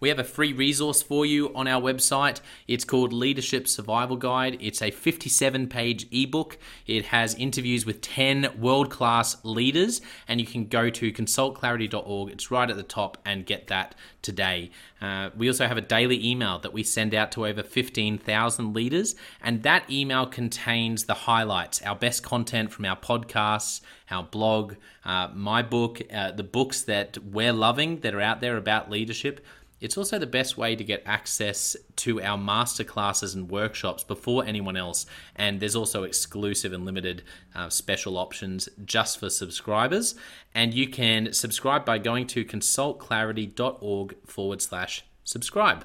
We have a free resource for you on our website. It's called Leadership Survival Guide. It's a 57 page ebook. It has interviews with 10 world class leaders, and you can go to consultclarity.org. It's right at the top and get that today. Uh, we also have a daily email that we send out to over 15,000 leaders, and that email contains the highlights, our best content from our podcasts, our blog, uh, my book, uh, the books that we're loving that are out there about leadership. It's also the best way to get access to our masterclasses and workshops before anyone else. And there's also exclusive and limited uh, special options just for subscribers. And you can subscribe by going to consultclarity.org forward slash subscribe.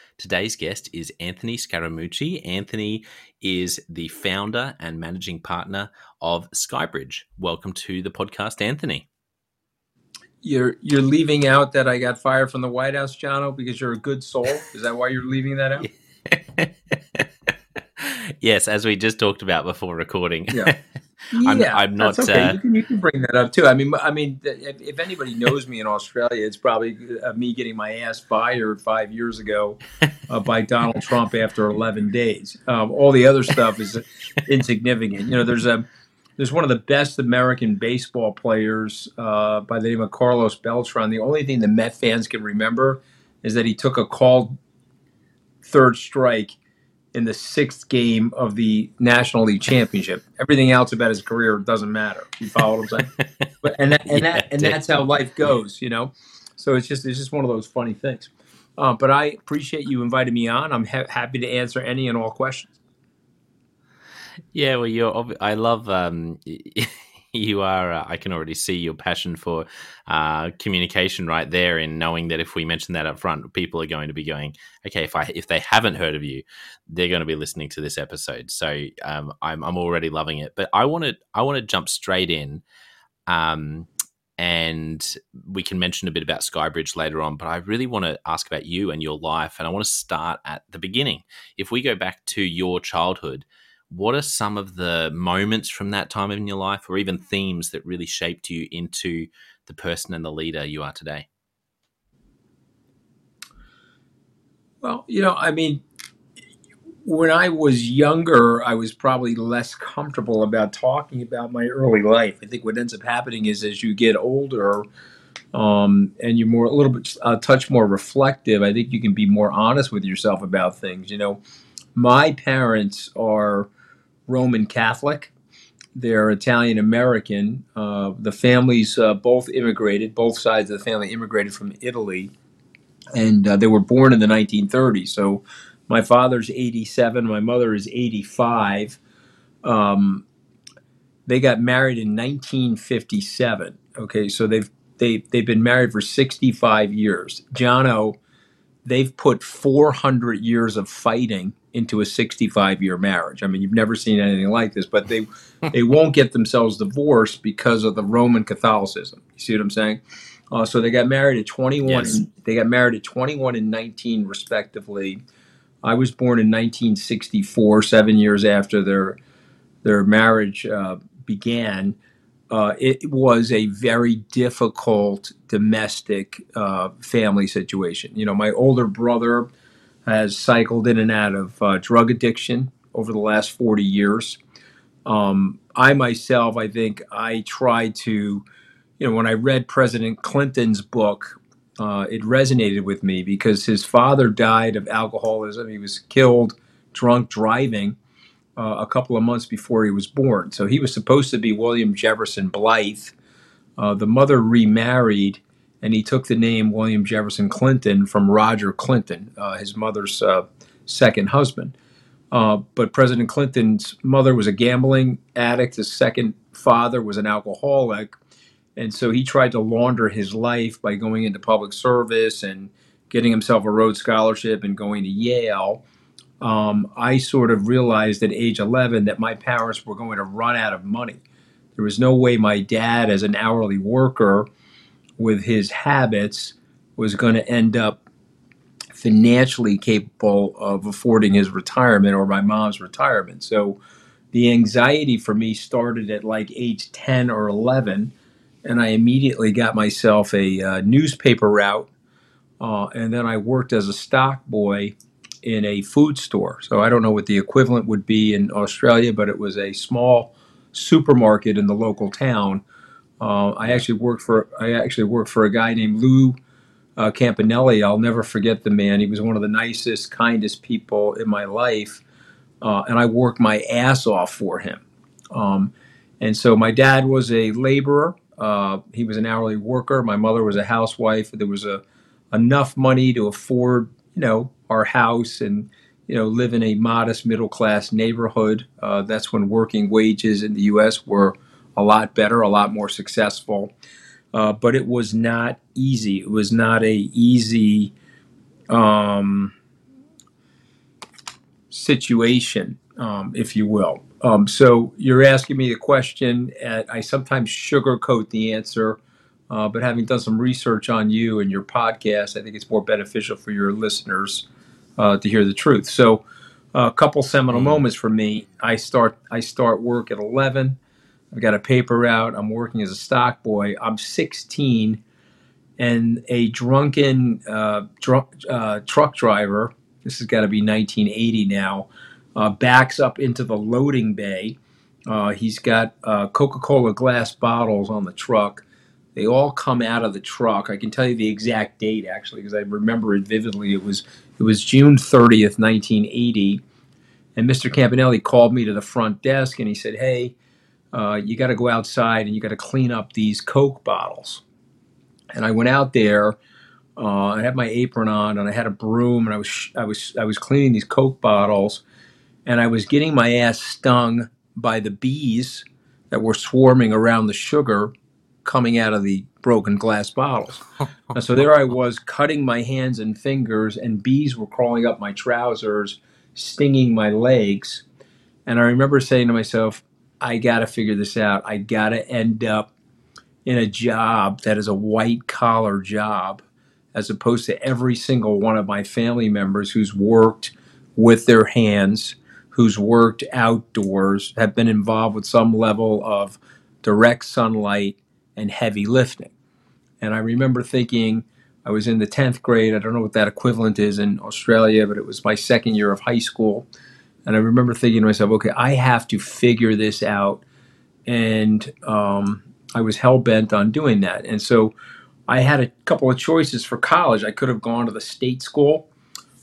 Today's guest is Anthony Scaramucci. Anthony is the founder and managing partner of SkyBridge. Welcome to the podcast, Anthony. You're you're leaving out that I got fired from the White House, Jonno, because you're a good soul. Is that why you're leaving that out? yes, as we just talked about before recording. yeah. I'm, yeah, I'm not. Okay. Uh, you, can, you, can, bring that up too. I mean, I mean, if, if anybody knows me in Australia, it's probably uh, me getting my ass fired five years ago uh, by Donald Trump after 11 days. Um, all the other stuff is insignificant. You know, there's a there's one of the best American baseball players uh, by the name of Carlos Beltran. The only thing the Met fans can remember is that he took a called third strike in the sixth game of the National League Championship. Everything else about his career doesn't matter. You follow what I'm saying? But and that, and yeah, that and that's how life goes, you know. So it's just it's just one of those funny things. Uh, but I appreciate you inviting me on. I'm ha- happy to answer any and all questions. Yeah, well, you're. I love. Um, you are. Uh, I can already see your passion for uh, communication right there. In knowing that if we mention that up front, people are going to be going, okay. If I if they haven't heard of you, they're going to be listening to this episode. So um, I'm I'm already loving it. But I want to I want to jump straight in. Um, and we can mention a bit about SkyBridge later on. But I really want to ask about you and your life, and I want to start at the beginning. If we go back to your childhood, what are some of the moments from that time in your life or even themes that really shaped you into the person and the leader you are today? Well you know i mean when i was younger i was probably less comfortable about talking about my early life. I think what ends up happening is as you get older um, and you're more a little bit a touch more reflective i think you can be more honest with yourself about things. You know my parents are Roman Catholic. They're Italian American. Uh, the families uh, both immigrated, both sides of the family immigrated from Italy, and uh, they were born in the 1930s. So my father's 87, my mother is 85. Um, they got married in 1957. Okay, so they've they they've been married for 65 years. Jonno, they've put 400 years of fighting into a 65 year marriage. I mean, you've never seen anything like this, but they they won't get themselves divorced because of the Roman Catholicism. You see what I'm saying? Uh, so they got married at 21. Yes. And, they got married at 21 and 19 respectively. I was born in 1964, seven years after their their marriage uh, began. Uh, it was a very difficult domestic uh, family situation. You know, my older brother has cycled in and out of uh, drug addiction over the last 40 years. Um, I myself, I think I tried to, you know, when I read President Clinton's book, uh, it resonated with me because his father died of alcoholism. He was killed drunk driving uh, a couple of months before he was born. So he was supposed to be William Jefferson Blythe. Uh, the mother remarried and he took the name William Jefferson Clinton from Roger Clinton, uh, his mother's uh, second husband. Uh, but President Clinton's mother was a gambling addict. His second father was an alcoholic. And so he tried to launder his life by going into public service and getting himself a Rhodes Scholarship and going to Yale. Um, I sort of realized at age 11 that my parents were going to run out of money. There was no way my dad, as an hourly worker, with his habits was going to end up financially capable of affording his retirement or my mom's retirement. So the anxiety for me started at like age 10 or 11 and I immediately got myself a uh, newspaper route uh, and then I worked as a stock boy in a food store. So I don't know what the equivalent would be in Australia, but it was a small supermarket in the local town uh, I actually worked for I actually worked for a guy named Lou uh, Campanelli. I'll never forget the man. He was one of the nicest, kindest people in my life, uh, and I worked my ass off for him. Um, and so my dad was a laborer. Uh, he was an hourly worker. My mother was a housewife. There was a enough money to afford, you know, our house and you know live in a modest middle class neighborhood. Uh, that's when working wages in the U.S. were a lot better, a lot more successful. Uh, but it was not easy. It was not a easy um, situation, um, if you will. Um, so you're asking me the question. At, I sometimes sugarcoat the answer, uh, but having done some research on you and your podcast, I think it's more beneficial for your listeners uh, to hear the truth. So, a couple seminal mm. moments for me. I start I start work at 11. I've got a paper route. I'm working as a stock boy. I'm 16, and a drunken uh, drunk, uh, truck driver, this has got to be 1980 now, uh, backs up into the loading bay. Uh, he's got uh, Coca Cola glass bottles on the truck. They all come out of the truck. I can tell you the exact date actually because I remember it vividly. It was it was June 30th, 1980. And Mr. Campanelli called me to the front desk and he said, Hey, uh, you got to go outside and you got to clean up these Coke bottles. And I went out there. Uh, I had my apron on and I had a broom and I was I was I was cleaning these Coke bottles, and I was getting my ass stung by the bees that were swarming around the sugar coming out of the broken glass bottles. and so there I was cutting my hands and fingers, and bees were crawling up my trousers, stinging my legs. And I remember saying to myself, I got to figure this out. I got to end up in a job that is a white collar job as opposed to every single one of my family members who's worked with their hands, who's worked outdoors, have been involved with some level of direct sunlight and heavy lifting. And I remember thinking, I was in the 10th grade. I don't know what that equivalent is in Australia, but it was my second year of high school. And I remember thinking to myself, okay, I have to figure this out. And um, I was hell bent on doing that. And so I had a couple of choices for college. I could have gone to the state school,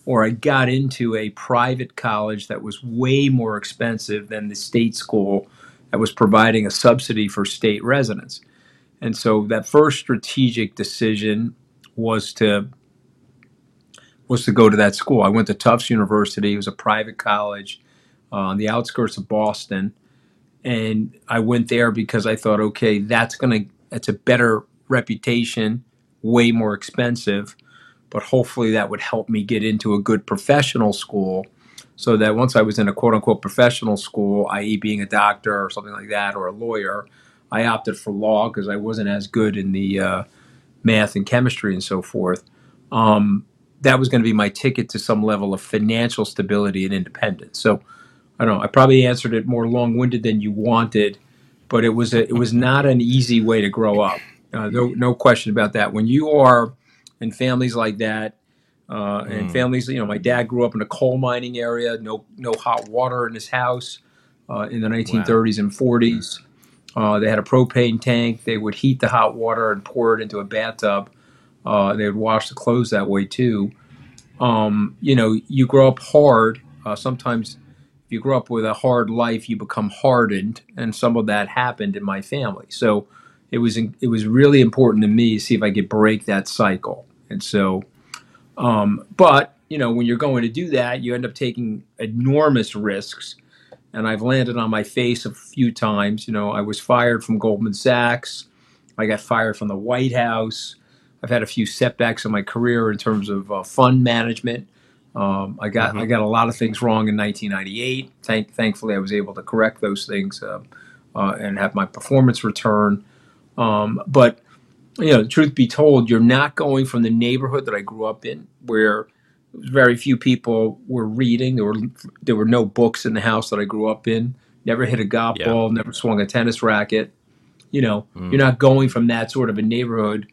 or I got into a private college that was way more expensive than the state school that was providing a subsidy for state residents. And so that first strategic decision was to was to go to that school. I went to Tufts University. It was a private college uh, on the outskirts of Boston, and I went there because I thought, okay, that's gonna that's a better reputation, way more expensive, but hopefully that would help me get into a good professional school. So that once I was in a quote unquote professional school, i.e., being a doctor or something like that, or a lawyer, I opted for law because I wasn't as good in the uh, math and chemistry and so forth. Um, that was going to be my ticket to some level of financial stability and independence. So I don't know. I probably answered it more long-winded than you wanted, but it was a, it was not an easy way to grow up. Uh, no, no question about that. When you are in families like that, uh, and mm. families, you know, my dad grew up in a coal mining area, no no hot water in his house uh, in the 1930s wow. and 40s. Uh, they had a propane tank. They would heat the hot water and pour it into a bathtub. Uh, they would wash the clothes that way too. Um, you know, you grow up hard. Uh, sometimes, if you grow up with a hard life, you become hardened, and some of that happened in my family. So, it was it was really important to me to see if I could break that cycle. And so, um, but you know, when you're going to do that, you end up taking enormous risks and I've landed on my face a few times. You know, I was fired from Goldman Sachs. I got fired from the White House. I've had a few setbacks in my career in terms of uh, fund management. Um, I got mm-hmm. I got a lot of things wrong in 1998. Thank, thankfully, I was able to correct those things uh, uh, and have my performance return. Um, but you know, truth be told, you're not going from the neighborhood that I grew up in, where very few people were reading. There were there were no books in the house that I grew up in. Never hit a golf yeah. ball. Never swung a tennis racket. You know, mm. you're not going from that sort of a neighborhood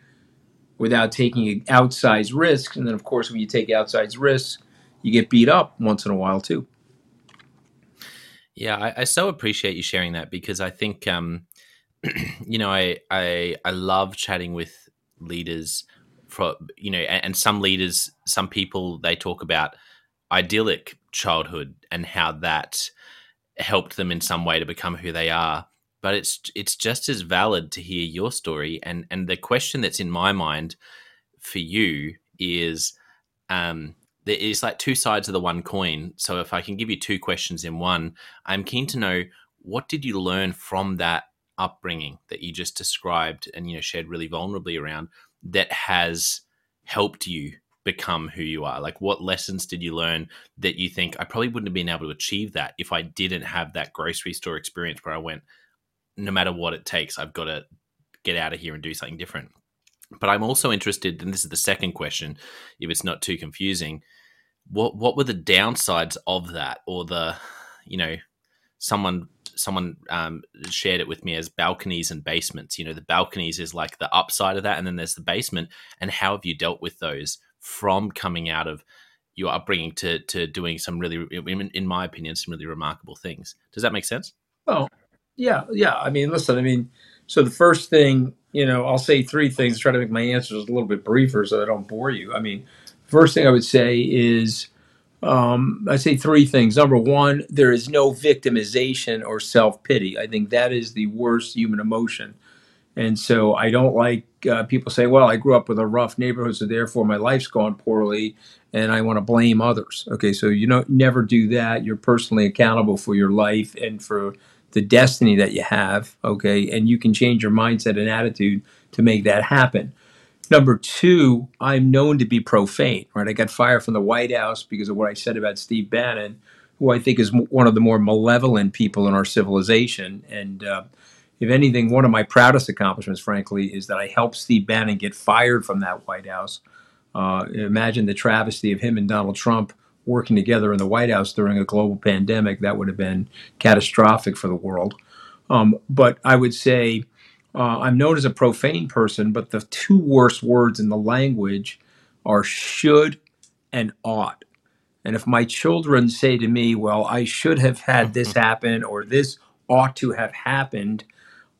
without taking outsized risks. And then, of course, when you take outsized risks, you get beat up once in a while too. Yeah, I, I so appreciate you sharing that because I think, um, you know, I, I I love chatting with leaders for you know, and, and some leaders, some people, they talk about idyllic childhood and how that helped them in some way to become who they are. But it's it's just as valid to hear your story. And and the question that's in my mind for you is um there is like two sides of the one coin. So if i can give you two questions in one i'm keen to know what did you learn from that upbringing that you just described and you know shared really vulnerably around that has helped you become who you are? Like, what lessons did you learn that you think I probably wouldn't have been able to achieve that if I didn't have that grocery store experience where I went, no matter what it takes, I've got to get out of here and do something different. But I'm also interested, and this is the second question, if it's not too confusing, what what were the downsides of that, or the, you know, someone someone um, shared it with me as balconies and basements. You know, the balconies is like the upside of that, and then there's the basement. And how have you dealt with those from coming out of your upbringing to to doing some really, in, in my opinion, some really remarkable things? Does that make sense? Oh, yeah, yeah. I mean, listen. I mean, so the first thing, you know, I'll say three things. Try to make my answers a little bit briefer so I don't bore you. I mean, first thing I would say is um, I say three things. Number one, there is no victimization or self pity. I think that is the worst human emotion. And so I don't like uh, people say, well, I grew up with a rough neighborhood, so therefore my life's gone poorly and I want to blame others. Okay, so you know, never do that. You're personally accountable for your life and for the destiny that you have. Okay, and you can change your mindset and attitude to make that happen. Number two, I'm known to be profane, right? I got fired from the White House because of what I said about Steve Bannon, who I think is one of the more malevolent people in our civilization. And uh, if anything, one of my proudest accomplishments, frankly, is that I helped Steve Bannon get fired from that White House. Uh, imagine the travesty of him and Donald Trump working together in the White House during a global pandemic. That would have been catastrophic for the world. Um, but I would say, uh, I'm known as a profane person, but the two worst words in the language are should and ought. And if my children say to me, well, I should have had this happen or this ought to have happened,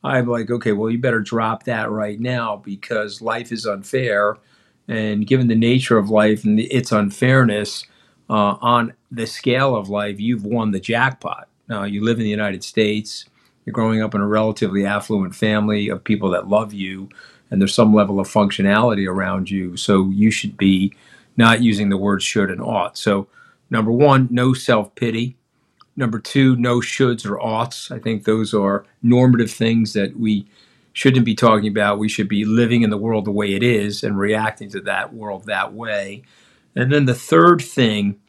I'm like, okay, well, you better drop that right now because life is unfair. And given the nature of life and its unfairness uh, on the scale of life, you've won the jackpot. Now, you live in the United States you're growing up in a relatively affluent family of people that love you, and there's some level of functionality around you. So you should be not using the words should and ought. So, number one, no self pity. Number two, no shoulds or oughts. I think those are normative things that we shouldn't be talking about. We should be living in the world the way it is and reacting to that world that way. And then the third thing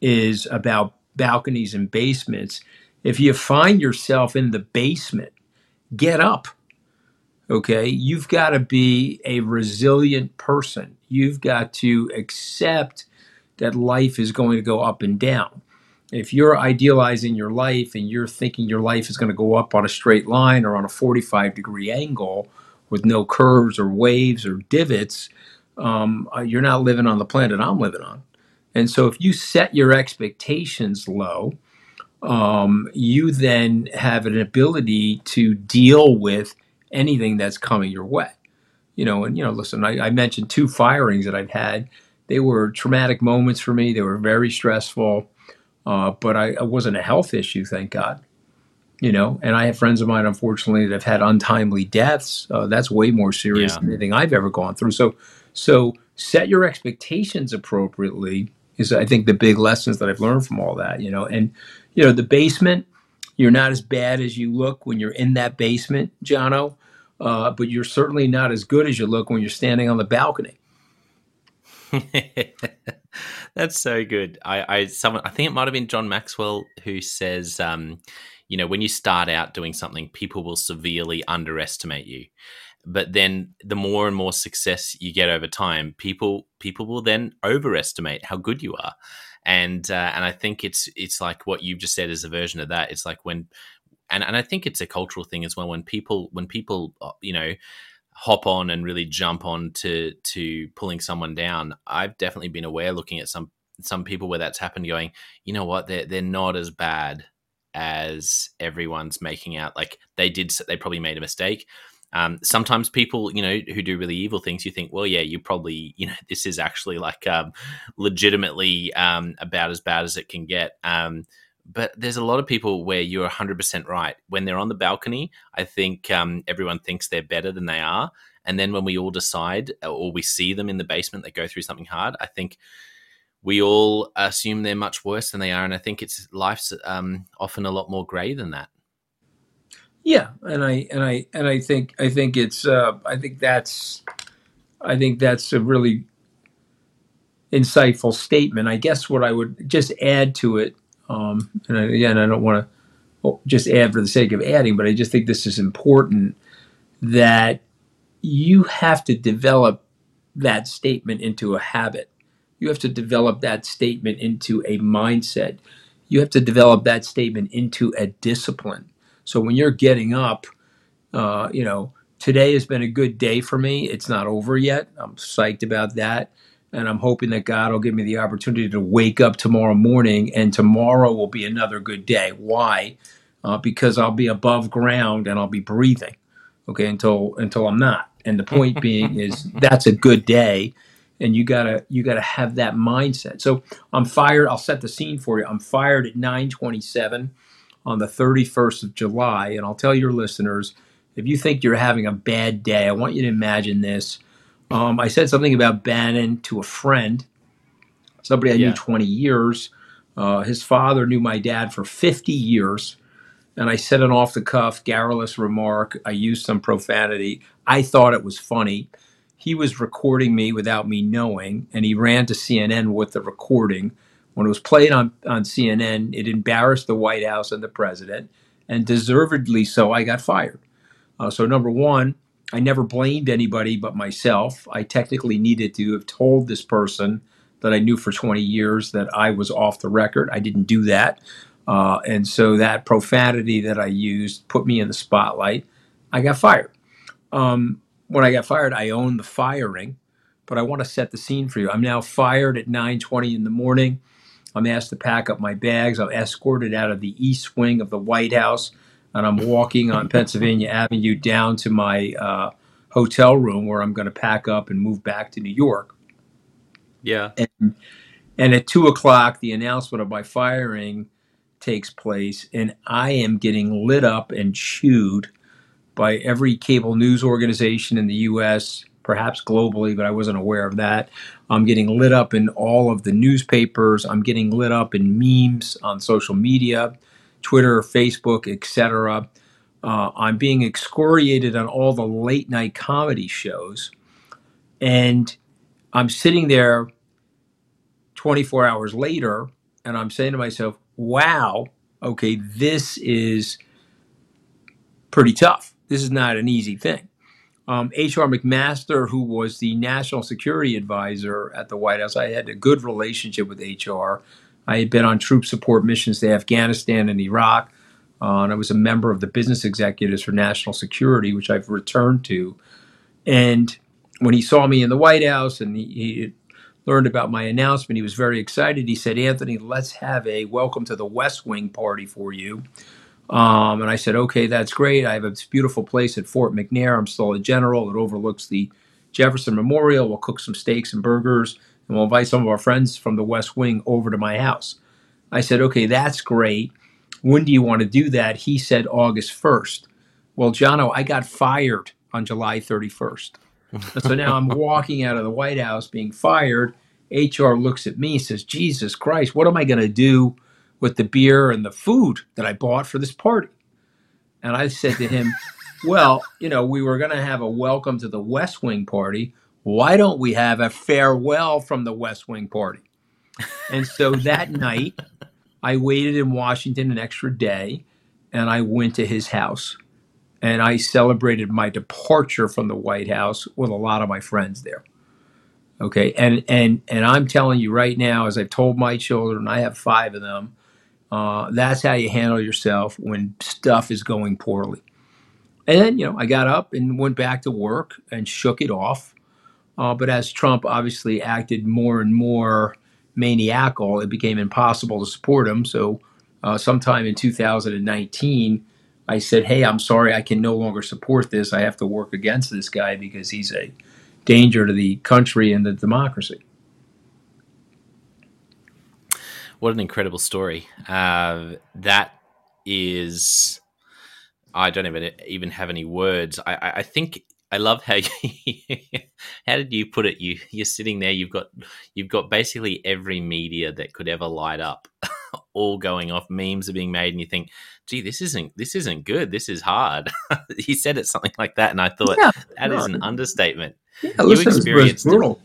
is about balconies and basements if you find yourself in the basement, get up. Okay. You've got to be a resilient person. You've got to accept that life is going to go up and down. If you're idealizing your life and you're thinking your life is going to go up on a straight line or on a 45 degree angle with no curves or waves or divots, um, uh, you're not living on the planet I'm living on. And so if you set your expectations low, um, you then have an ability to deal with anything that's coming your way. You know, and you know, listen, I, I mentioned two firings that I've had. They were traumatic moments for me. They were very stressful, uh, but I, it wasn't a health issue, thank God. You know, and I have friends of mine, unfortunately, that have had untimely deaths. Uh, that's way more serious yeah. than anything I've ever gone through. So, so set your expectations appropriately is I think the big lessons that I've learned from all that. You know, and you know, the basement, you're not as bad as you look when you're in that basement, Jonno, uh, but you're certainly not as good as you look when you're standing on the balcony. That's so good. I, I, someone, I think it might have been John Maxwell who says, um, you know, when you start out doing something, people will severely underestimate you. But then, the more and more success you get over time, people people will then overestimate how good you are and uh, and I think it's it's like what you've just said is a version of that. It's like when, and and I think it's a cultural thing as well. When people when people uh, you know hop on and really jump on to to pulling someone down, I've definitely been aware looking at some some people where that's happened, going, you know what, they're they're not as bad as everyone's making out. Like they did, they probably made a mistake um, sometimes people, you know, who do really evil things, you think, well, yeah, you probably, you know, this is actually like um, legitimately um, about as bad as it can get. Um, but there's a lot of people where you're 100% right. When they're on the balcony, I think um, everyone thinks they're better than they are. And then when we all decide uh, or we see them in the basement, they go through something hard, I think we all assume they're much worse than they are. And I think it's life's um, often a lot more gray than that. Yeah, and I and I and I think I think it's uh, I think that's I think that's a really insightful statement. I guess what I would just add to it, um, and again, I don't want to just add for the sake of adding, but I just think this is important that you have to develop that statement into a habit. You have to develop that statement into a mindset you have to develop that statement into a discipline. So when you're getting up, uh, you know, today has been a good day for me. It's not over yet. I'm psyched about that. And I'm hoping that God will give me the opportunity to wake up tomorrow morning and tomorrow will be another good day. Why? Uh, because I'll be above ground and I'll be breathing. Okay, until until I'm not. And the point being is that's a good day and you gotta you gotta have that mindset. So I'm fired. I'll set the scene for you. I'm fired at 9:27 on the 31st of July, and I'll tell your listeners if you think you're having a bad day, I want you to imagine this. Um, I said something about Bannon to a friend, somebody I yeah. knew 20 years. Uh, his father knew my dad for 50 years. And I said an off the cuff, garrulous remark. I used some profanity. I thought it was funny he was recording me without me knowing, and he ran to CNN with the recording. When it was played on, on CNN, it embarrassed the White House and the president, and deservedly so, I got fired. Uh, so, number one, I never blamed anybody but myself. I technically needed to have told this person that I knew for 20 years that I was off the record. I didn't do that. Uh, and so that profanity that I used put me in the spotlight. I got fired. Um, when I got fired, I owned the firing, but I want to set the scene for you. I'm now fired at 9:20 in the morning. I'm asked to pack up my bags. I'm escorted out of the east wing of the White House, and I'm walking on Pennsylvania Avenue down to my uh, hotel room where I'm going to pack up and move back to New York. Yeah. And, and at two o'clock, the announcement of my firing takes place, and I am getting lit up and chewed by every cable news organization in the US, perhaps globally, but I wasn't aware of that. I'm getting lit up in all of the newspapers. I'm getting lit up in memes on social media, Twitter, Facebook, etc. Uh, I'm being excoriated on all the late night comedy shows. And I'm sitting there 24 hours later and I'm saying to myself, wow, okay, this is pretty tough this is not an easy thing. Um, H.R. McMaster, who was the national security advisor at the White House, I had a good relationship with H.R. I had been on troop support missions to Afghanistan and Iraq, uh, and I was a member of the business executives for national security, which I've returned to. And when he saw me in the White House and he, he learned about my announcement, he was very excited. He said, Anthony, let's have a welcome to the West Wing party for you. Um, and I said, okay, that's great. I have this beautiful place at Fort McNair. I'm still a general. It overlooks the Jefferson Memorial. We'll cook some steaks and burgers, and we'll invite some of our friends from the West Wing over to my house. I said, okay, that's great. When do you want to do that? He said August 1st. Well, Jonno, I got fired on July 31st. so now I'm walking out of the White House being fired. HR looks at me and says, Jesus Christ, what am I going to do with the beer and the food that I bought for this party. And I said to him, Well, you know, we were going to have a welcome to the West Wing party. Why don't we have a farewell from the West Wing party? And so that night, I waited in Washington an extra day and I went to his house and I celebrated my departure from the White House with a lot of my friends there. Okay, and and and I'm telling you right now, as I've told my children, I have five of them. Uh, that's how you handle yourself when stuff is going poorly. And then, you know, I got up and went back to work and shook it off. Uh, but as Trump obviously acted more and more maniacal, it became impossible to support him. So, uh, sometime in 2019, I said, Hey, I'm sorry, I can no longer support this. I have to work against this guy because he's a danger to the country and the democracy. What an incredible story. Uh, that is, I don't even even have any words. I, I think I love how you, how did you put it? You you're sitting there. You've got you've got basically every media that could ever light up, all going off. Memes are being made, and you think, "Gee, this isn't this isn't good. This is hard." he said it something like that, and I thought yeah, that no. is an understatement. Yeah, you experienced brutal.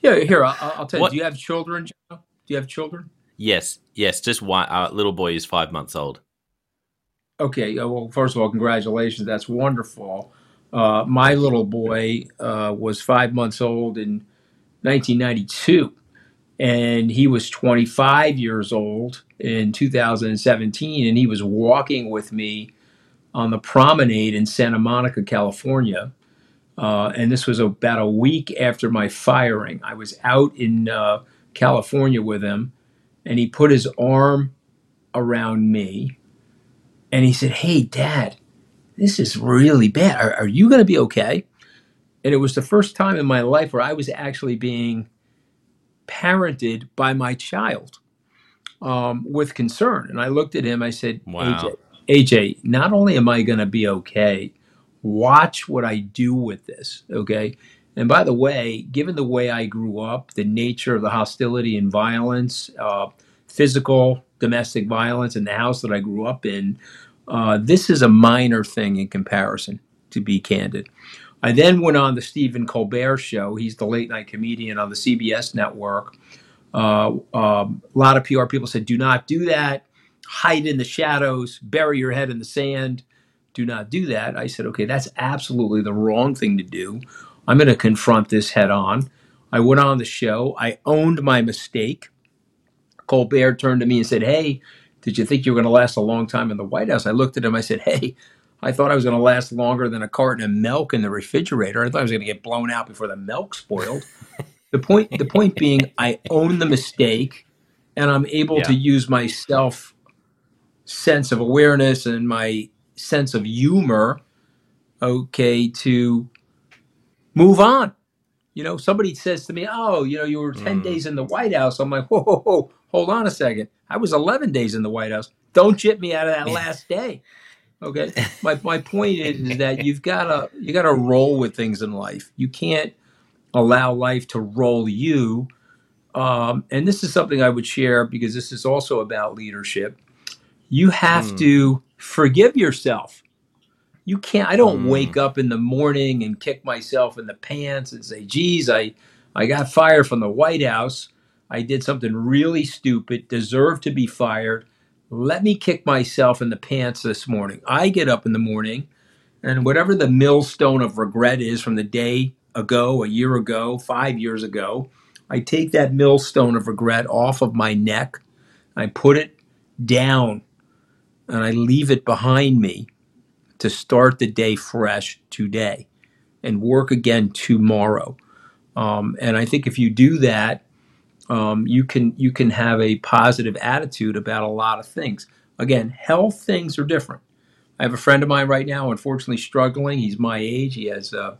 yeah, here I'll, I'll tell you. What? Do you have children? Do you have children? Yes, yes. Just one. Our little boy is five months old. Okay. Well, first of all, congratulations. That's wonderful. Uh, my little boy uh, was five months old in 1992, and he was 25 years old in 2017, and he was walking with me on the promenade in Santa Monica, California. Uh, and this was about a week after my firing. I was out in uh, California with him, and he put his arm around me and he said, Hey, dad, this is really bad. Are, are you going to be okay? And it was the first time in my life where I was actually being parented by my child um, with concern. And I looked at him, I said, Wow. AJ, AJ, not only am I going to be okay, watch what I do with this. Okay. And by the way, given the way I grew up, the nature of the hostility and violence, uh, physical, domestic violence in the house that I grew up in, uh, this is a minor thing in comparison, to be candid. I then went on the Stephen Colbert show. He's the late night comedian on the CBS network. Uh, um, a lot of PR people said, do not do that. Hide in the shadows, bury your head in the sand. Do not do that. I said, okay, that's absolutely the wrong thing to do. I'm going to confront this head on. I went on the show. I owned my mistake. Colbert turned to me and said, Hey, did you think you were going to last a long time in the White House? I looked at him. I said, Hey, I thought I was going to last longer than a carton of milk in the refrigerator. I thought I was going to get blown out before the milk spoiled. the point, the point being, I own the mistake, and I'm able Yeah. to use my self sense of awareness and my sense of humor, okay, to move on. You know, somebody says to me, "Oh, you know, you were ten Mm. days in the White House." I'm like, "Whoa, whoa, whoa, hold on a second. I was eleven days in the White House. Don't chip me out of that last day." Okay. My my point is, is that you've got to you got to roll with things in life. You can't allow life to roll you. Um, and this is something I would share because this is also about leadership. You have Mm. to forgive yourself. You can't. I don't Mm. wake up in the morning and kick myself in the pants and say, "Geez, I I got fired from the White House. I did something really stupid. Deserve to be fired. Let me kick myself in the pants this morning." I get up in the morning, and whatever the millstone of regret is from the day ago, a year ago, five years ago, I take that millstone of regret off of my neck. I put it down, and I leave it behind me to start the day fresh today and work again tomorrow. Um, and I think if you do that, um, you can you can have a positive attitude about a lot of things. Again, health things are different. I have a friend of mine right now, unfortunately struggling. He's my age. He has uh,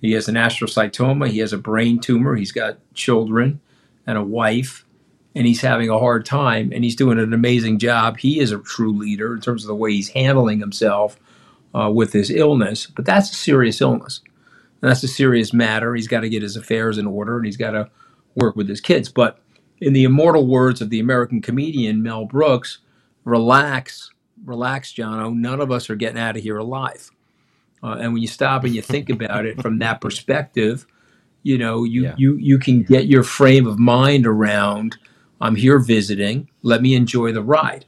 he has an astrocytoma. He has a brain tumor. He's got children and a wife, and he's having a hard time. And he's doing an amazing job. He is a true leader in terms of the way he's handling himself uh, with his illness. But that's a serious illness. And that's a serious matter. He's got to get his affairs in order, and he's got to work with his kids. But in the immortal words of the American comedian Mel Brooks, relax, relax, Jonno. None of us are getting out of here alive. Uh, and when you stop and you think about it from that perspective, you know, you, Yeah. you, you can get your frame of mind around I'm here visiting, let me enjoy the ride.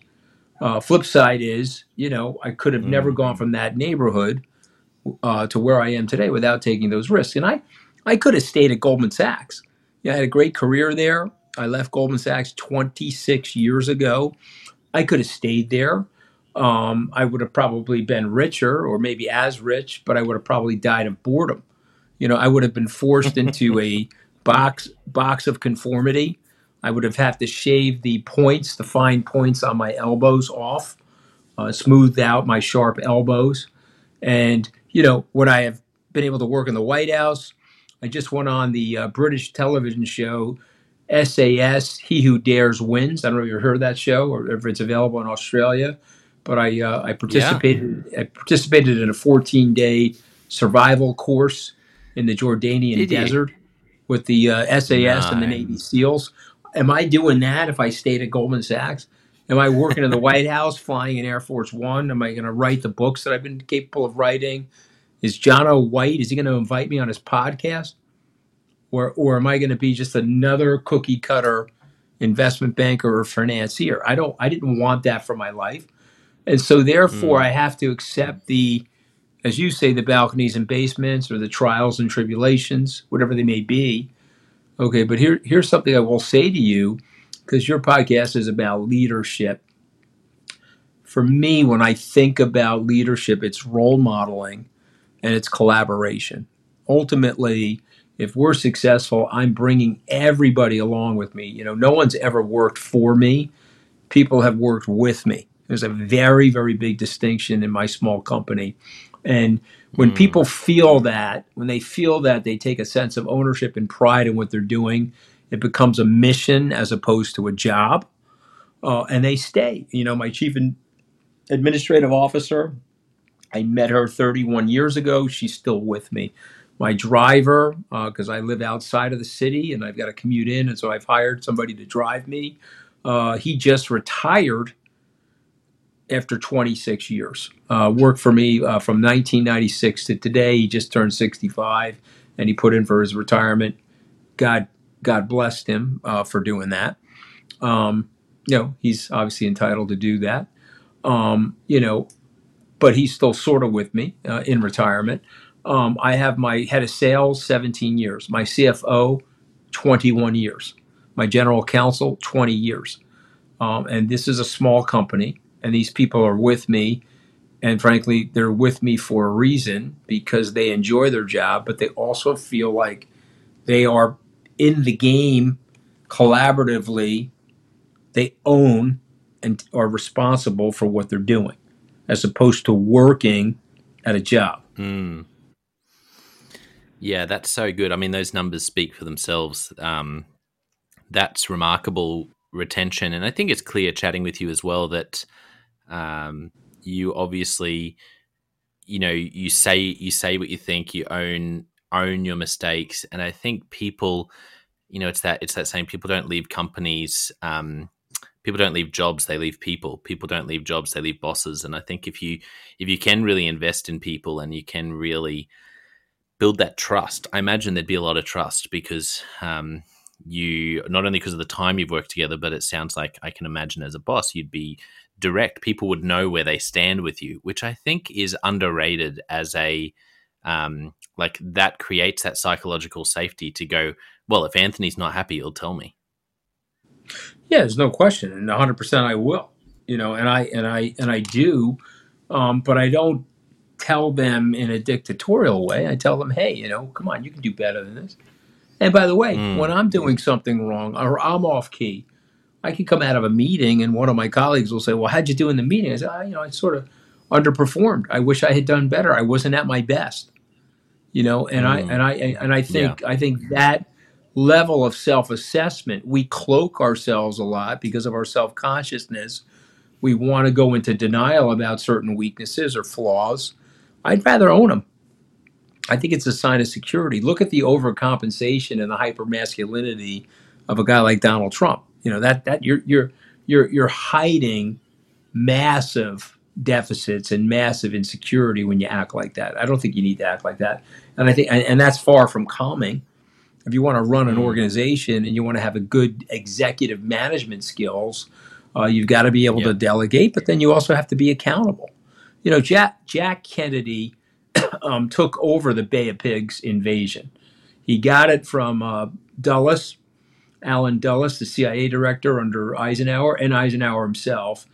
Uh, flip side is, you know, I could have never Mm. gone from that neighborhood uh, to where I am today without taking those risks. And I, I could have stayed at Goldman Sachs. Yeah, I had a great career there. I left Goldman Sachs 26 years ago. I could have stayed there. Um, I would have probably been richer or maybe as rich, but I would have probably died of boredom. You know, I would have been forced into a box box of conformity. I would have had to shave the points, the fine points on my elbows off, uh, smoothed out my sharp elbows. And, you know, would I have been able to work in the White House? I just went on the uh, British television show SAS, He Who Dares Wins. I don't know if you've heard that show or if it's available in Australia, but I, uh, I participated I participated in a 14 day survival course in the Jordanian Did you? desert with the uh, SAS and the Navy SEALs. Am I doing that if I stayed at Goldman Sachs? Am I working in the White House, flying in Air Force One? Am I going to write the books that I've been capable of writing? Is Jonno White, is he going to invite me on his podcast? Or, or am I going to be just another cookie cutter investment banker or financier? I don't, I didn't want that for my life. And so therefore Mm. I have to accept the, as you say, the balconies and basements or the trials and tribulations, whatever they may be. Okay, but here here's something I will say to you because your podcast is about leadership. For me, when I think about leadership, it's role modeling and it's collaboration. Ultimately, if we're successful, I'm bringing everybody along with me. You know, no one's ever worked for me, people have worked with me. There's a very, very big distinction in my small company. And when mm. people feel that, when they feel that, they take a sense of ownership and pride in what they're doing. It becomes a mission as opposed to a job, uh, and they stay. You know, my chief administrative officer, I met her 31 years ago. She's still with me. My driver, because uh, I live outside of the city and I've got to commute in, and so I've hired somebody to drive me. Uh, he just retired after 26 years. Uh, worked for me uh, from 1996 to today. He just turned 65, and he put in for his retirement. God, God blessed him uh, for doing that. Um, you know, he's obviously entitled to do that. Um, you know, but he's still sort of with me uh, in retirement. Um, I have my head of sales 17 years, my CFO 21 years, my general counsel 20 years. Um, and this is a small company and these people are with me and frankly they're with me for a reason because they enjoy their job but they also feel like they are in the game collaboratively they own and are responsible for what they're doing as opposed to working at a job mm. yeah that's so good i mean those numbers speak for themselves um, that's remarkable retention and i think it's clear chatting with you as well that um, you obviously, you know, you say you say what you think. You own own your mistakes, and I think people, you know, it's that it's that saying people don't leave companies. Um, people don't leave jobs they leave people people don't leave jobs they leave bosses and i think if you if you can really invest in people and you can really build that trust i imagine there'd be a lot of trust because um, you not only because of the time you've worked together but it sounds like i can imagine as a boss you'd be direct, people would know where they stand with you, which I think is underrated as a um, like that creates that psychological safety to go. Well, if Anthony's not happy, he'll tell me. Yeah, there's no question, and 100 percent I will. You know, and I and I and I do, um, but I don't tell them in a dictatorial way. I tell them, hey, you know, come on, you can do better than this. And by the way, mm. when I'm doing something wrong or I'm off key, I can come out of a meeting and one of my colleagues will say, "Well, how'd you do in the meeting?" I said, oh, "You know, I sort of underperformed. I wish I had done better. I wasn't at my best." You know, and mm. I and I and I think yeah. I think that level of self-assessment, we cloak ourselves a lot because of our self-consciousness. We want to go into denial about certain weaknesses or flaws. I'd rather own them. I think it's a sign of security. Look at the overcompensation and the hypermasculinity of a guy like Donald Trump you know that that you're you're you're you're hiding massive deficits and massive insecurity when you act like that. I don't think you need to act like that. And I think and, and that's far from calming. If you want to run an mm. organization and you want to have a good executive management skills, uh, you've got to be able to delegate, but then you also have to be accountable. You know, Jack Jack Kennedy um, took over the Bay of Pigs invasion. He got it from uh, Dulles, Allen Dulles, the CIA director under Eisenhower, and Eisenhower himself.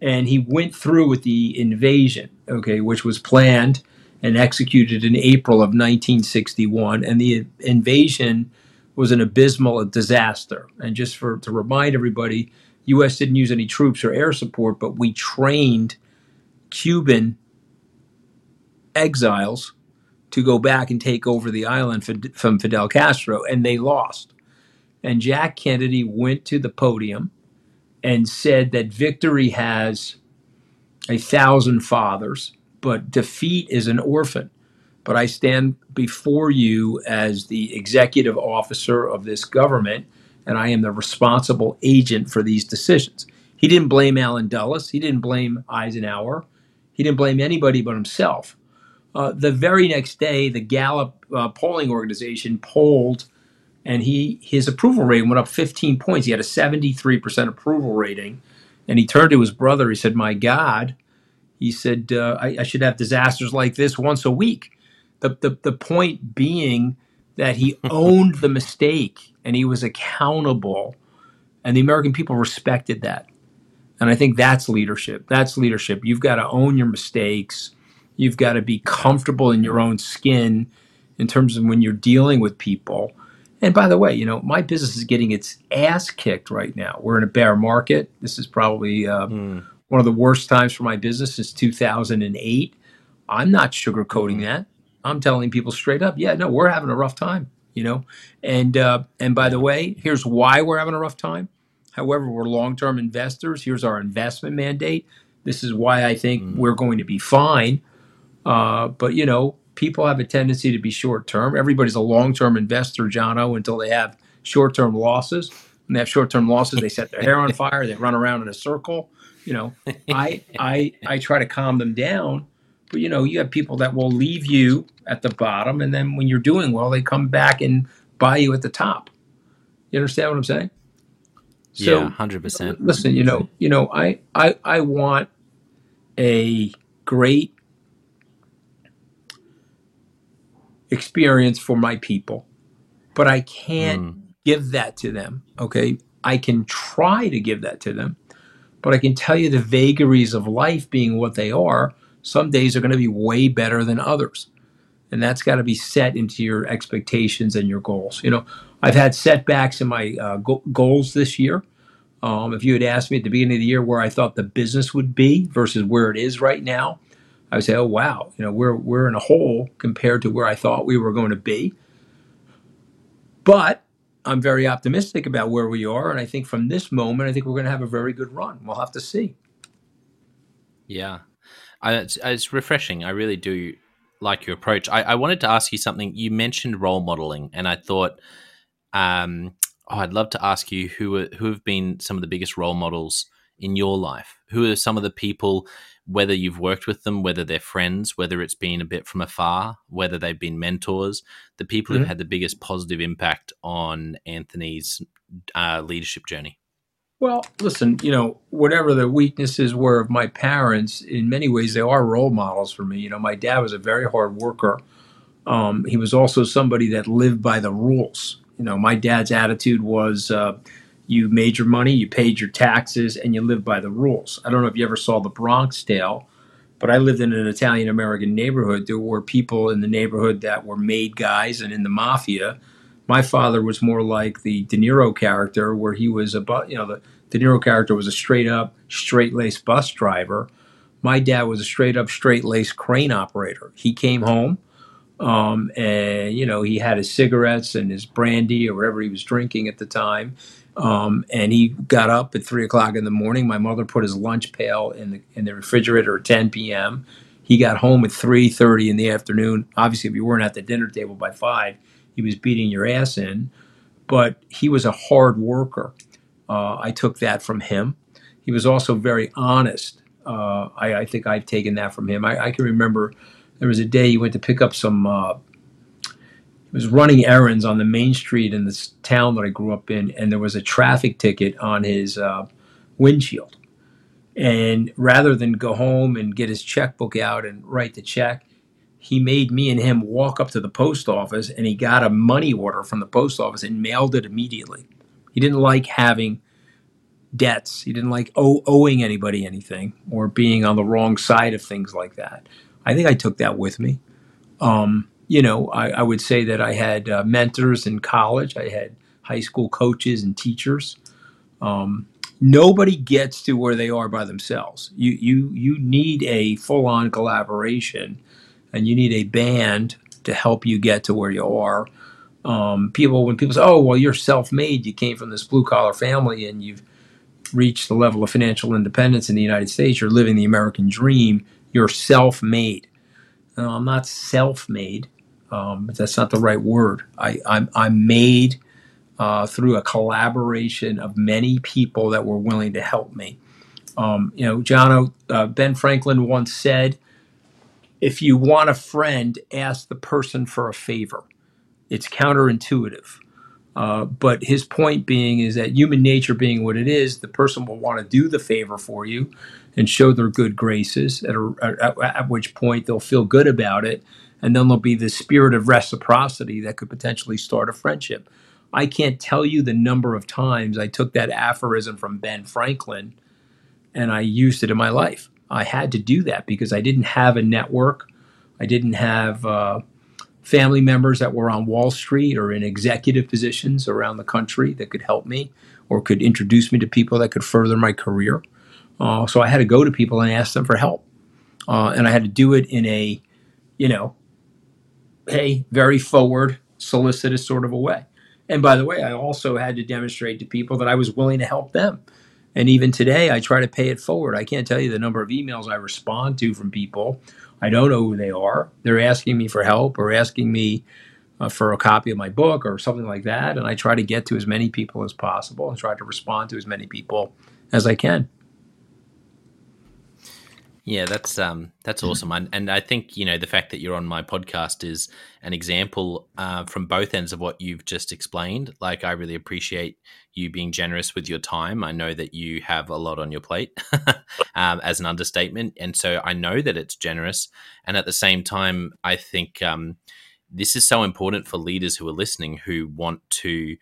And he went through with the invasion, okay, which was planned and executed in April of 1961. And the invasion was an abysmal disaster. And just for to remind everybody, U.S. didn't use any troops or air support, but we trained Cuban exiles to go back and take over the island from Fidel Castro, and they lost. And Jack Kennedy went to the podium and said that victory has a thousand fathers, but defeat is an orphan. But I stand before you as the executive officer of this government, and I am the responsible agent for these decisions. He didn't blame Allen Dulles. He didn't blame Eisenhower. He didn't blame anybody but himself. Uh, the very next day, the Gallup uh, polling organization polled and he his approval rating went up 15 points. He had a 73% approval rating, and he turned to his brother. He said, "My God," he said, uh, I, "I, should have disasters like this once a week." The the the point being that he owned the mistake. and he was accountable, and the American people respected that. And I think that's leadership. That's leadership. You've got to own your mistakes. You've got to be comfortable in your own skin in terms of when you're dealing with people. And by the way, you know, my business is getting its ass kicked right now. We're in a bear market. This is probably uh, mm. One of the worst times for my business since 2008. I'm not sugarcoating mm. that. I'm telling people straight up, yeah, no, we're having a rough time, you know. And uh, and by the way, here's why we're having a rough time. However, we're long-term investors. Here's our investment mandate. This is why I think mm. we're going to be fine. Uh, but you know, people have a tendency to be short term. Everybody's a long term investor, Jonno, until they have short term losses. When they have short term losses, they set their hair on fire, they run around in a circle. You know, I I I try to calm them down. But you know, you have people that will leave you at the bottom, and then when you're doing well, they come back and buy you at the top. You understand what I'm saying? So, yeah, hundred percent. Listen, you know, you know, I I I want a great experience for my people, but I can't mm. give that to them. Okay. I can try to give that to them, but I can tell you the vagaries of life being what they are. Some days are going to be way better than others. And that's got to be set into your expectations and your goals. You know, I've had setbacks in my uh, go- goals this year. Um, if you had asked me at the beginning of the year where I thought the business would be versus where it is right now, I would say, oh wow, you know, we're we're in a hole compared to where I thought we were going to be. But I'm very optimistic about where we are, and I think from this moment, I think we're going to have a very good run. We'll have to see. Yeah, I, it's, it's refreshing. I really do like your approach. I, I, wanted to ask you something. You mentioned role modeling, and I thought, um, oh, I'd love to ask you who who have been some of the biggest role models in your life. Who are some of the people whether you've worked with them, whether they're friends, whether it's been a bit from afar, whether they've been mentors, the people mm-hmm. who've had the biggest positive impact on Anthony's uh, leadership journey? Well, listen, you know, whatever the weaknesses were of my parents, in many ways they are role models for me. You know, my dad was a very hard worker. Um, he was also somebody that lived by the rules. You know, my dad's attitude was, uh, you made your money, you paid your taxes, and you lived by the rules. I don't know if you ever saw The Bronx Tale, but I lived in an Italian American neighborhood. There were people in the neighborhood that were made guys and in the mafia. My father was more like the De Niro character, where he was a, you know, the De Niro character was a straight up, straight laced bus driver. My dad was a straight up, straight laced crane operator. He came home. Um, and you know he had his cigarettes and his brandy or whatever he was drinking at the time um, and he got up at three o'clock in the morning. My mother put his lunch pail in the in the refrigerator at 10 p.m. He got home at 3:30 in the afternoon. Obviously, if you weren't at the dinner table by five, he was beating your ass in. But he was a hard worker. Uh, I took that from him. He was also very honest. Uh, I, I, think I've taken that from him. I, I, can remember there was a day he went to pick up some uh, was running errands on the main street in this town that I grew up in, and there was a traffic ticket on his uh, windshield. And rather than go home and get his checkbook out and write the check, he made me and him walk up to the post office and he got a money order from the post office and mailed it immediately. He didn't like having debts. He didn't like owing anybody anything or being on the wrong side of things like that. I think I took that with me. Um, you know, I, I, would say that I had uh, mentors in college. I had high school coaches and teachers. Um, nobody gets to where they are by themselves. You you you need a full on collaboration, and you need a band to help you get to where you are. Um, people when people say, "Oh, well, you're self made. You came from this blue collar family, and you've reached the level of financial independence in the United States. You're living the American dream. You're self made." No, I'm not self made. Um, that's not the right word. I, I'm, I'm made uh, through a collaboration of many people that were willing to help me. Um, you know, John, uh, Ben Franklin once said, if you want a friend, ask the person for a favor. It's counterintuitive. Uh, but his point being is that human nature being what it is, the person will want to do the favor for you and show their good graces, at, a, at, at which point they'll feel good about it and then there'll be the spirit of reciprocity that could potentially start a friendship. I can't tell you the number of times I took that aphorism from Ben Franklin and I used it in my life. I had to do that because I didn't have a network. I didn't have uh, family members that were on Wall Street or in executive positions around the country that could help me or could introduce me to people that could further my career. Uh, so I had to go to people and ask them for help. Uh, and I had to do it in a, you know, hey, very forward, solicitous sort of a way. And by the way, I also had to demonstrate to people that I was willing to help them. And even today, I try to pay it forward. I can't tell you the number of emails I respond to from people. I don't know who they are. They're asking me for help or asking me uh, for a copy of my book or something like that. And I try to get to as many people as possible and try to respond to as many people as I can. Yeah, that's um, that's awesome, and, and I think you know the fact that you're on my podcast is an example uh, from both ends of what you've just explained. Like, I really appreciate you being generous with your time. I know that you have a lot on your plate, um, as an understatement, and so I know that it's generous. And at the same time, I think um, this is so important for leaders who are listening who want to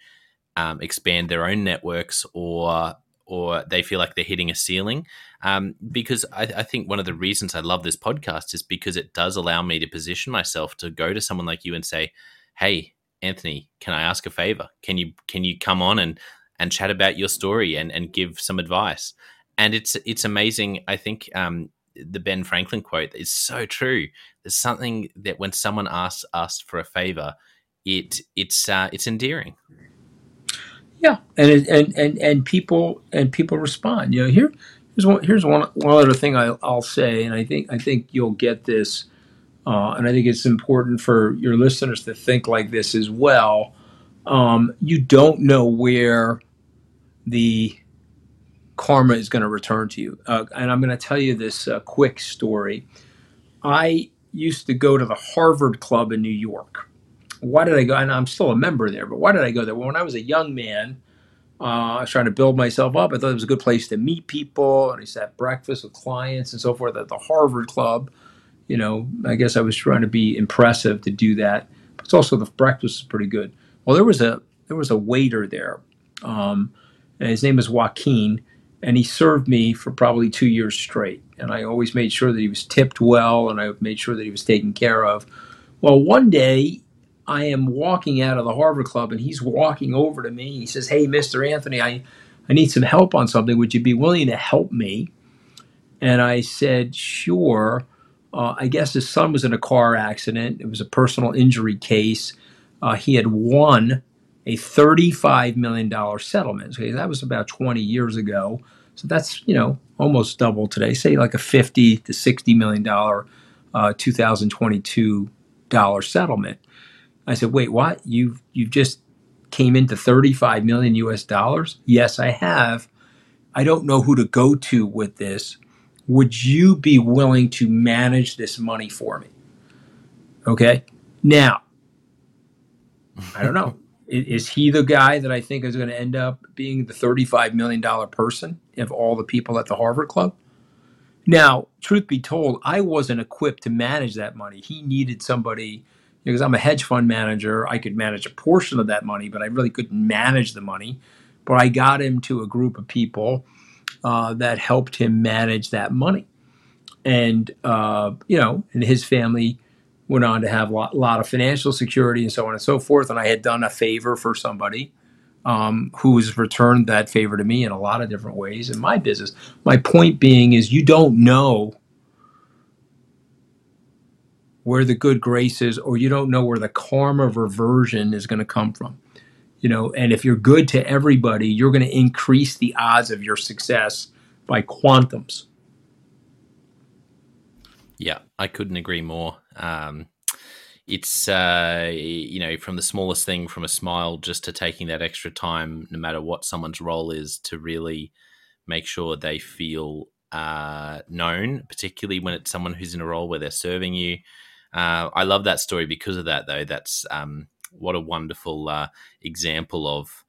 um, expand their own networks or or they feel like they're hitting a ceiling. Um, because I, I, think one of the reasons I love this podcast is because it does allow me to position myself to go to someone like you and say, "Hey, Anthony, can I ask a favor? Can you can you come on and and chat about your story and and give some advice?" And it's it's amazing. I think um, the Ben Franklin quote is so true. There's something that when someone asks us for a favor, it it's uh, it's endearing. Yeah, and it, and and and people and people respond. You know, here here's one here's one one other thing I, will say, and I think I think you'll get this, uh, and I think it's important for your listeners to think like this as well. Um, you don't know where the karma is going to return to you, uh, and I'm going to tell you this uh, quick story. I used to go to the Harvard Club in New York why did I go? And I'm still a member there, but why did I go there? Well, when I was a young man, uh, I was trying to build myself up. I thought it was a good place to meet people, and I used to have breakfast with clients and so forth at the Harvard Club. You know, I guess I was trying to be impressive to do that. But it's also the breakfast is pretty good. Well, there was a there was a waiter there, um, and his name was Joaquin, and he served me for probably two years straight. And I always made sure that he was tipped well, and I made sure that he was taken care of. Well, one day I am walking out of the Harvard Club and he's walking over to me. He says, Hey, Mr. Anthony, I, I need some help on something. Would you be willing to help me? And I said, Sure. Uh, I guess his son was in a car accident. It was a personal injury case. Uh, he had won a $35 million settlement. Okay, that was about 20 years ago. So that's, you know, almost double today. Say like a 50 to 60 million dollar uh, 2022 dollar settlement. I said, wait, what? You've you've just came into 35 million US dollars? Yes, I have. I don't know who to go to with this. Would you be willing to manage this money for me? Okay. Now, I don't know. is he the guy that I think is going to end up being the $35 million person of all the people at the Harvard Club? Now, truth be told, I wasn't equipped to manage that money. He needed somebody because I'm a hedge fund manager, I could manage a portion of that money, but I really couldn't manage the money. But I got him to a group of people uh, that helped him manage that money. And, uh, you know, and his family went on to have a lot, lot, of financial security and so on and so forth. And I had done a favor for somebody um, who's returned that favor to me in a lot of different ways in my business. My point being is you don't know where the good grace is, or you don't know where the karma reversion is going to come from. You know, and if you're good to everybody, you're going to increase the odds of your success by quantums. Yeah, I couldn't agree more. Um, it's uh, you know from the smallest thing, from a smile, just to taking that extra time, no matter what someone's role is, to really make sure they feel uh, known, particularly when it's someone who's in a role where they're serving you. Uh, I love that story because of that, though. That's um, what a wonderful uh, example of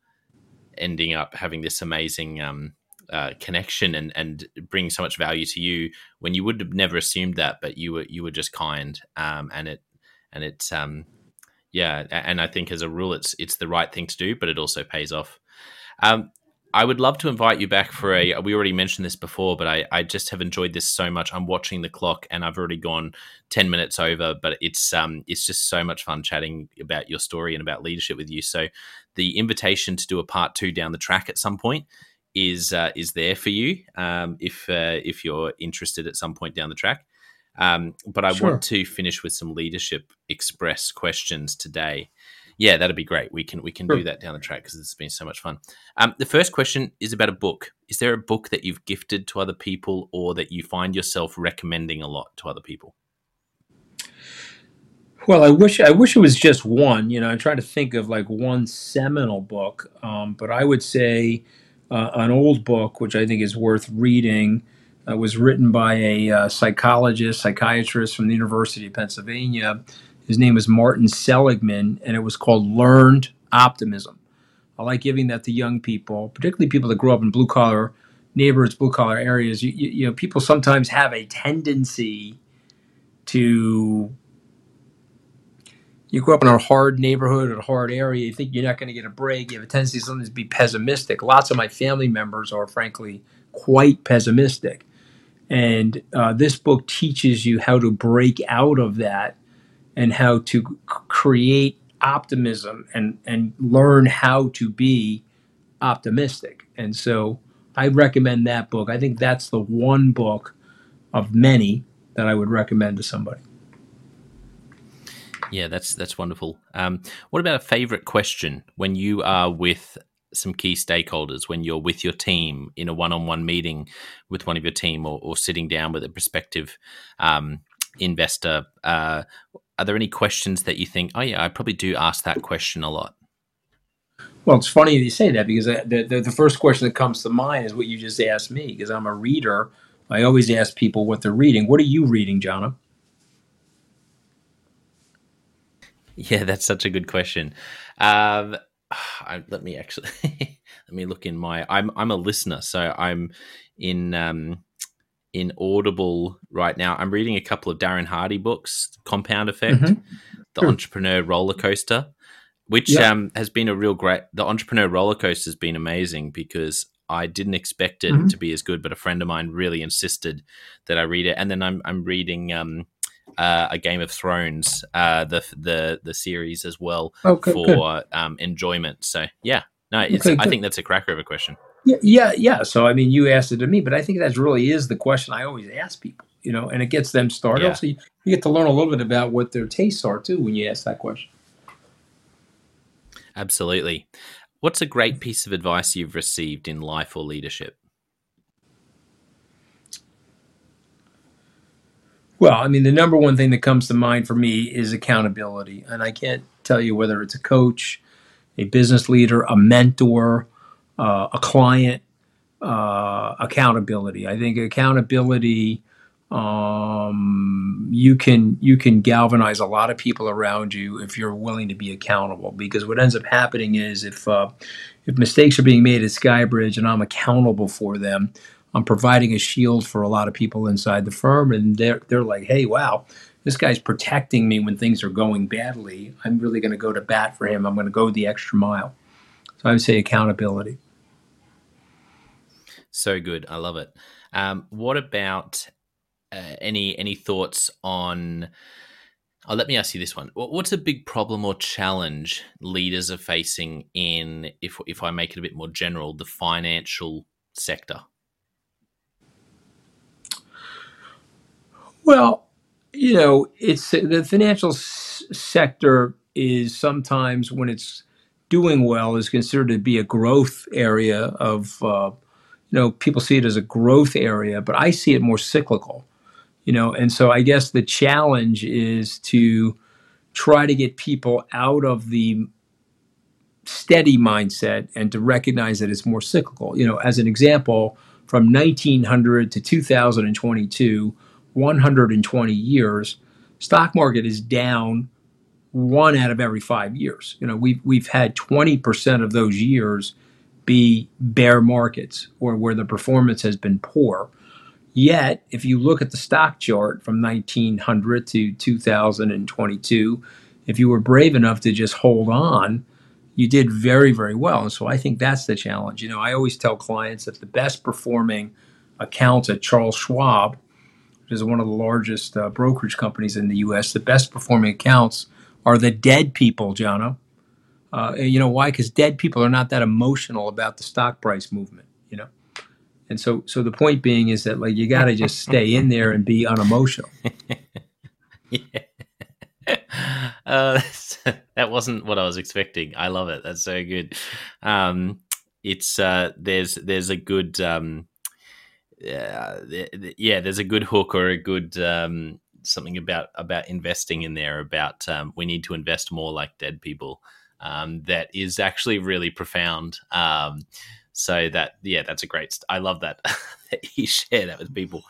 ending up having this amazing um, uh, connection and and bringing so much value to you when you would have never assumed that, but you were you were just kind, um, and it and it um, yeah, and I think as a rule, it's it's the right thing to do, but it also pays off. Um, I would love to invite you back for a. We already mentioned this before, but I, I just have enjoyed this so much. I'm watching the clock, and I've already gone ten minutes over. But it's um it's just so much fun chatting about your story and about leadership with you. So the invitation to do a part two down the track at some point is uh, is there for you um, if uh, if you're interested at some point down the track. Um, but I sure. want to finish with some leadership express questions today. Yeah, that'd be great. We can we can sure. do that down the track because it's been so much fun. Um, the first question is about a book. Is there a book that you've gifted to other people, or that you find yourself recommending a lot to other people? Well, I wish I wish it was just one. You know, I'm trying to think of like one seminal book, um, but I would say uh, an old book, which I think is worth reading, uh, was written by a uh, psychologist, psychiatrist from the University of Pennsylvania. His name is Martin Seligman, and it was called Learned Optimism. I like giving that to young people, particularly people that grow up in blue collar neighborhoods, blue collar areas. You, you, you know, people sometimes have a tendency to you grow up in a hard neighborhood or a hard area, you think you're not going to get a break. You have a tendency sometimes to be pessimistic. Lots of my family members are, frankly, quite pessimistic. And uh, this book teaches you how to break out of that and how to create optimism and, and learn how to be optimistic. And so I recommend that book. I think that's the one book of many that I would recommend to somebody. Yeah, that's that's wonderful. Um, what about a favorite question when you are with some key stakeholders, when you're with your team in a one-on-one meeting with one of your team, or, or sitting down with a prospective um, investor? Uh, are there any questions that you think, oh yeah, I probably do ask that question a lot? Well, it's funny you say that because the, the, the first question that comes to mind is what you just asked me because I'm a reader. I always ask people what they're reading. What are you reading, Jonno? Yeah, that's such a good question. Um, I, let me actually let me look in my. I'm I'm a listener, so I'm in um, in Audible right now. I'm reading a couple of Darren Hardy books, Compound Effect, mm-hmm. The sure. Entrepreneur Roller Coaster, which um, has been a real great. The Entrepreneur Roller Coaster has been amazing because I didn't expect it mm-hmm. to be as good, but a friend of mine really insisted that I read it. And then I'm I'm reading um, uh, a Game of Thrones, uh, the the the series as well okay, for um, enjoyment. So yeah, no, okay, I think that's a cracker of a question. Yeah, yeah, yeah. So I mean, you asked it to me, but I think that really is the question I always ask people. You know, and it gets them started. Yeah. Also, you, you get to learn a little bit about what their tastes are too when you ask that question. Absolutely. What's a great piece of advice you've received in life or leadership? Well, I mean, the number one thing that comes to mind for me is accountability. And I can't tell you whether it's a coach, a business leader, a mentor, uh, a client, uh, accountability. I think accountability, um, you can you can galvanize a lot of people around you if you're willing to be accountable. Because what ends up happening is if uh, if mistakes are being made at SkyBridge and I'm accountable for them, I'm providing a shield for a lot of people inside the firm, and they're they're like, hey, wow, this guy's protecting me when things are going badly. I'm really going to go to bat for him. I'm going to go the extra mile. So I would say accountability. So good, I love it. Um, what about uh, any any thoughts on? Oh, let me ask you this one: What's a big problem or challenge leaders are facing in, if if I make it a bit more general, the financial sector? Well, you know, it's the financial s- sector is sometimes when it's doing well is considered to be a growth area of uh, you know people see it as a growth area but i see it more cyclical you know? And so i guess the challenge is to try to get people out of the steady mindset and to recognize that it's more cyclical. You know as an example from 1900 to 2022 120 years, stock market is down one out of every five years. You know, we've we've had 20% of those years be bear markets or where the performance has been poor. Yet, if you look at the stock chart from 1900 to 2022, if you were brave enough to just hold on, you did very, very well. And so I think that's the challenge. You know, I always tell clients that the best performing accounts at Charles Schwab, which is one of the largest uh, brokerage companies in the U.S., the best performing accounts are the dead people, Jonno. Uh, you know why? Because dead people are not that emotional about the stock price movement. You know, and so so the point being is that like you got to just stay in there and be unemotional. yeah. Uh, that wasn't what I was expecting. I love it. That's so good. Um, it's uh, there's there's a good um, uh, yeah there's a good hook or a good um, something about about investing in there about um, we need to invest more like dead people um, that is actually really profound. Um, so that yeah, that's a great. St- I love that that you share that with people.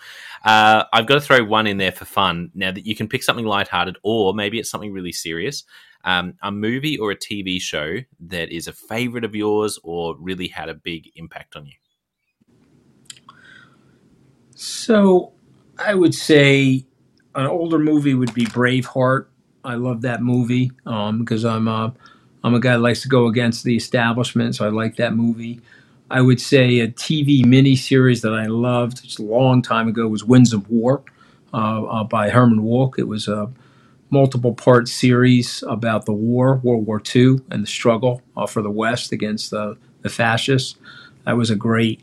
Uh, I've got to throw one in there for fun. Now that you can pick something lighthearted, or maybe it's something really serious. Um, a movie or a TV show that is a favorite of yours, or really had a big impact on you. So, I would say an older movie would be Braveheart. I love that movie because um, I'm a I'm a guy that likes to go against the establishment, so I like that movie. I would say a TV miniseries that I loved just a long time ago was Winds of War uh, uh, by Herman Wouk. It was a multiple part series about the war, World War II, and the struggle uh, for the West against the, the fascists. That was a great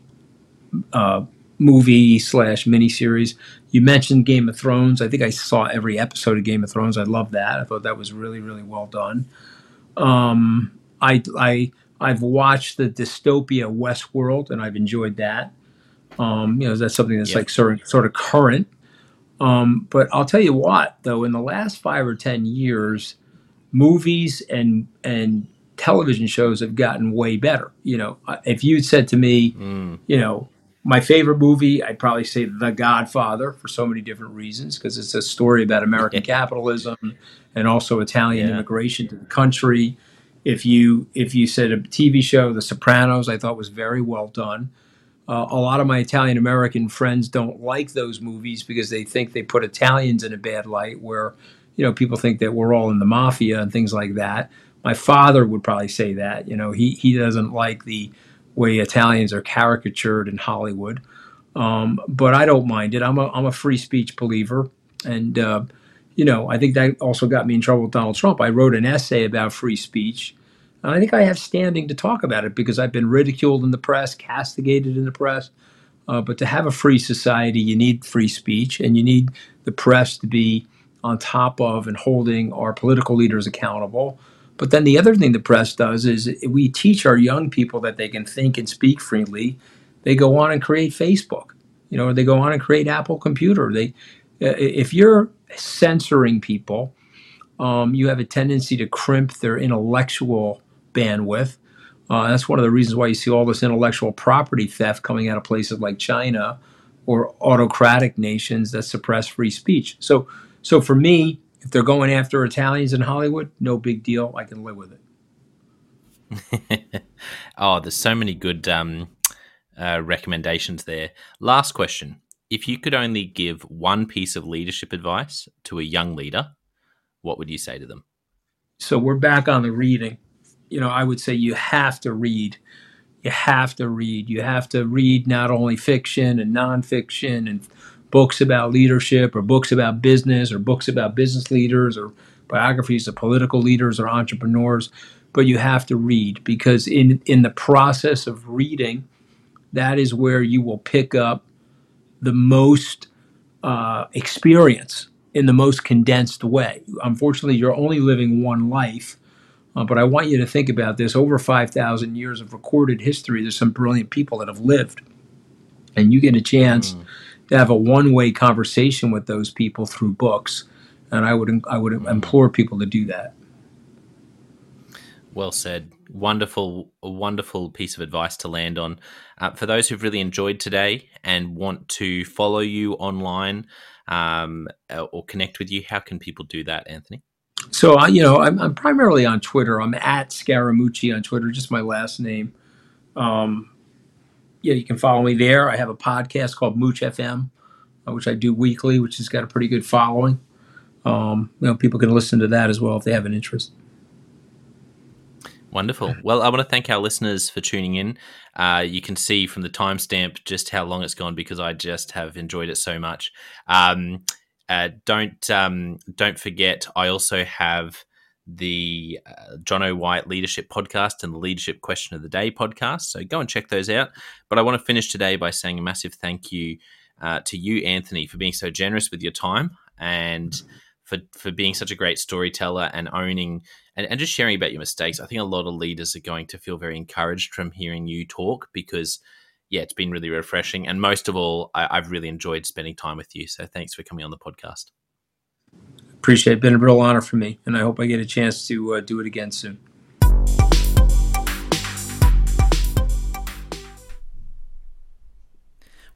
uh, movie slash miniseries. You mentioned Game of Thrones. I think I saw every episode of Game of Thrones. I love that. I thought that was really, really well done. Um, I, I, I've watched the dystopia Westworld, and I've enjoyed that. Um, you know, that's something that's like sort of, sort of current. Um, but I'll tell you what, though, in the last five or ten years, movies and and television shows have gotten way better. You know, if you said to me, mm. you know, my favorite movie, I'd probably say The Godfather for so many different reasons because it's a story about American capitalism and also Italian yeah. immigration to the country. If you if you said a TV show, The Sopranos, I thought was very well done. Uh, a lot of my Italian American friends don't like those movies because they think they put Italians in a bad light, where you know people think that we're all in the mafia and things like that. My father would probably say that. You know, he he doesn't like the way Italians are caricatured in Hollywood. Um, but I don't mind it. I'm a I'm a free speech believer, and uh, you know I think that also got me in trouble with Donald Trump. I wrote an essay about free speech. And I think I have standing to talk about it because I've been ridiculed in the press, castigated in the press. Uh, but to have a free society, you need free speech, and you need the press to be on top of and holding our political leaders accountable. But then the other thing the press does is we teach our young people that they can think and speak freely. They go on and create Facebook, you know, or they go on and create Apple Computer. They, if you're censoring people, um, you have a tendency to crimp their intellectual bandwidth. Uh, that's one of the reasons why you see all this intellectual property theft coming out of places like China or autocratic nations that suppress free speech. So, so for me, if they're going after Italians in Hollywood, no big deal. I can live with it. oh, there's so many good um, uh, recommendations there. Last question. If you could only give one piece of leadership advice to a young leader, what would you say to them? So we're back on the reading. You know, I would say you have to read. You have to read. You have to read not only fiction and nonfiction and books about leadership or books about business or books about business leaders or biographies of political leaders or entrepreneurs but you have to read because in in the process of reading that is where you will pick up the most uh, experience in the most condensed way. Unfortunately you're only living one life uh, but i want you to think about this. Over 5000 years of recorded history there's some brilliant people that have lived and you get a chance mm to have a one-way conversation with those people through books, and I would I would implore people to do that. Well said. Wonderful, wonderful piece of advice to land on. Uh, for those who've really enjoyed today and want to follow you online um, uh, or connect with you, how can people do that, Anthony? So, uh, you know, I'm, I'm, primarily on Twitter. I'm at Scaramucci on Twitter, just my last name. Um, yeah, you can follow me there. I have a podcast called Mooch FM, uh, which I do weekly, which has got a pretty good following. um, you know, people can listen to that as well if they have an interest. Wonderful. Well, I want to thank our listeners for tuning in. Uh, you can see from the timestamp just how long it's gone because I just have enjoyed it so much. Um, uh, don't um, don't forget, I also have the uh, Jonno White Leadership Podcast and the Leadership Question of the Day podcast. So go and check those out. But I want to finish today by saying a massive thank you uh, to you, Anthony, for being so generous with your time and for for being such a great storyteller and owning and, and just sharing about your mistakes. I think a lot of leaders are going to feel very encouraged from hearing you talk because yeah, it's been really refreshing. And most of all, I, have really enjoyed spending time with you. So thanks for coming on the podcast. Appreciate it. Been a real honor for me. And I hope I get a chance to uh, do it again soon.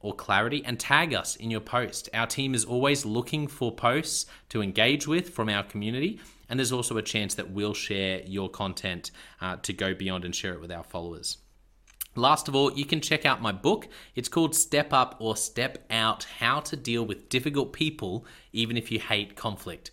or Clarity, and tag us in your post. Our team is always looking for posts to engage with from our community. And there's also a chance that we'll share your content uh, to go beyond and share it with our followers. Last of all, you can check out my book. It's called Step Up or Step Out How to Deal with Difficult People, even if you hate conflict.